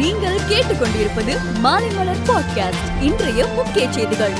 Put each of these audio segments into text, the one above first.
நீங்கள் கேட்டுக்கொண்டிருப்பது மாலைமலர் பாட்காஸ்ட் இன்றைய முக்கிய செய்திகள்.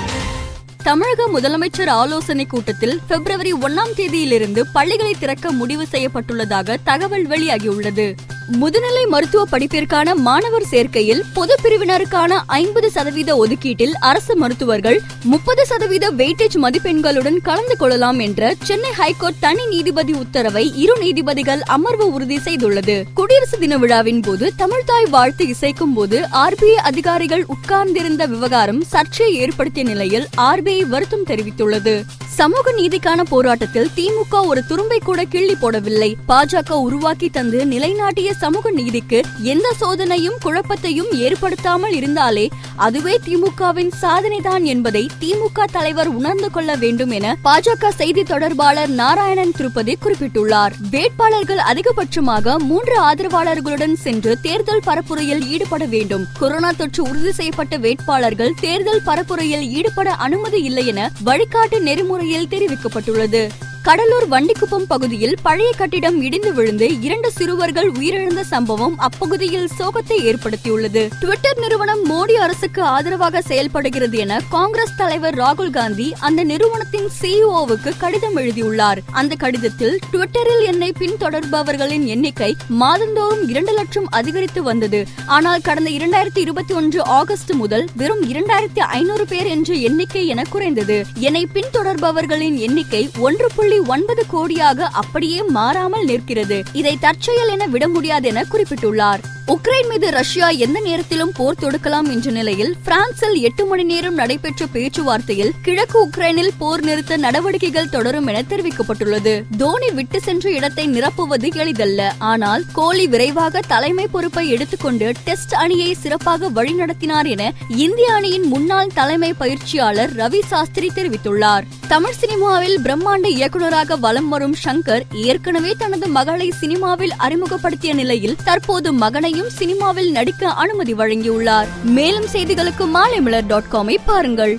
தமிழக முதலமைச்சர் ஆலோசனை கூட்டத்தில் பிப்ரவரி ஒன்னாம் தேதியிலிருந்து பள்ளிகளை திறக்க முடிவு செய்யப்பட்டுள்ளதாக தகவல் வெளியாகியுள்ளது. முதுநிலை மருத்துவ படிப்பிற்கான மாணவர் சேர்க்கையில் பொது பிரிவினருக்கான ஐம்பது சதவீத ஒதுக்கீட்டில் அரசு மருத்துவர்கள் முப்பது சதவீத வெயிட்டேஜ் மதிப்பெண்களுடன் கலந்து கொள்ளலாம் என்ற சென்னை ஹைகோர்ட் தனி நீதிபதி உத்தரவை இரு நீதிபதிகள் அமர்வு உறுதி செய்துள்ளது. குடியரசு தின விழாவின் போது தமிழ்தாய் வாழ்த்து இசைக்கும் போது ஆர்பிஐ அதிகாரிகள் உட்கார்ந்திருந்த விவகாரம் சர்ச்சையை ஏற்படுத்திய நிலையில் ஆர்பிஐ வருத்தம் தெரிவித்துள்ளது. சமூக நீதிக்கான போராட்டத்தில் திமுக ஒரு துரும்பை கூட கிள்ளி போடவில்லை. பாஜக உருவாக்கி தந்து நிலைநாட்டிய சமூக நீதிக்கு எந்த சோதனையும் குழப்பத்தையும் ஏற்படுத்தாமல் இருந்தாலே அதுவே திமுகவின் சாதனைதான் என்பதை திமுக தலைவர் உணர்ந்து கொள்ள வேண்டும் என பாஜக செய்தி தொடர்பாளர் நாராயணன் திருப்பதி குறிப்பிட்டுள்ளார். வேட்பாளர்கள் அதிகபட்சமாக மூன்று ஆதரவாளர்களுடன் சென்று தேர்தல் பரப்புரையில் ஈடுபட வேண்டும். கொரோனா தொற்று உறுதி செய்யப்பட்ட வேட்பாளர்கள் தேர்தல் பரப்புரையில் ஈடுபட அனுமதி இல்லை என வழிகாட்டு நெறிமுறையில் தெரிவிக்கப்பட்டுள்ளது. கடலூர் வண்டிக்குப்பம் பகுதியில் பழைய கட்டிடம் இடிந்து விழுந்து இரண்டு சிறுவர்கள் உயிரிழந்த சம்பவம் அப்பகுதியில் சோகத்தை ஏற்படுத்தியுள்ளது. ட்விட்டர் நிறுவனம் மோடி அரசுக்கு ஆதரவாக செயல்படுகிறது என காங்கிரஸ் தலைவர் ராகுல் காந்தி அந்த நிறுவனத்தின் சிஇஓவுக்கு கடிதம் எழுதியுள்ளார். அந்த கடிதத்தில் ட்விட்டரில் என்னை பின்தொடர்பவர்களின் எண்ணிக்கை மாதந்தோறும் இரண்டு லட்சம் அதிகரித்து வந்தது. ஆனால் கடந்த இரண்டாயிரத்தி இருபத்தி ஒன்று ஆகஸ்ட் முதல் வெறும் இரண்டாயிரத்தி ஐநூறு பேர் என்ற எண்ணிக்கை என குறைந்தது. என்னை பின்தொடர்பவர்களின் எண்ணிக்கை ஒன்று புள்ளி ஒன்பது கோடியாக அப்படியே மாறாமல் நிற்கிறது. இதை தற்செயல் என விட முடியாது என குறிப்பிட்டுள்ளார். உக்ரைன் மீது ரஷ்யா எந்த நேரத்திலும் போர் தொடுக்கலாம் என்ற நிலையில் பிரான்சில் எட்டு மணி நேரம் நடைபெற்ற பேச்சுவார்த்தையில் கிழக்கு உக்ரைனில் போர் நிறுத்த நடவடிக்கைகள் தொடரும் என தெரிவிக்கப்பட்டுள்ளது. தோனி விட்டு சென்ற இடத்தை நிரப்புவது எளிதல்ல. ஆனால் கோலி விரைவாக தலைமை பொறுப்பை எடுத்துக்கொண்டு டெஸ்ட் அணியை சிறப்பாக வழிநடத்தினார் என இந்திய அணியின் முன்னாள் தலைமை பயிற்சியாளர் ரவி சாஸ்திரி தெரிவித்துள்ளார். தமிழ் சினிமாவில் பிரம்மாண்ட இயக்குநராக வலம் வரும் சங்கர் ஏற்கனவே தனது மகளை சினிமாவில் அறிமுகப்படுத்திய நிலையில் தற்போது மகனையும் சினிமாவில் நடிக்க அனுமதி வழங்கியுள்ளார். மேலும் செய்திகளுக்கு மாலைமலர் டாட் காமை பாருங்கள்.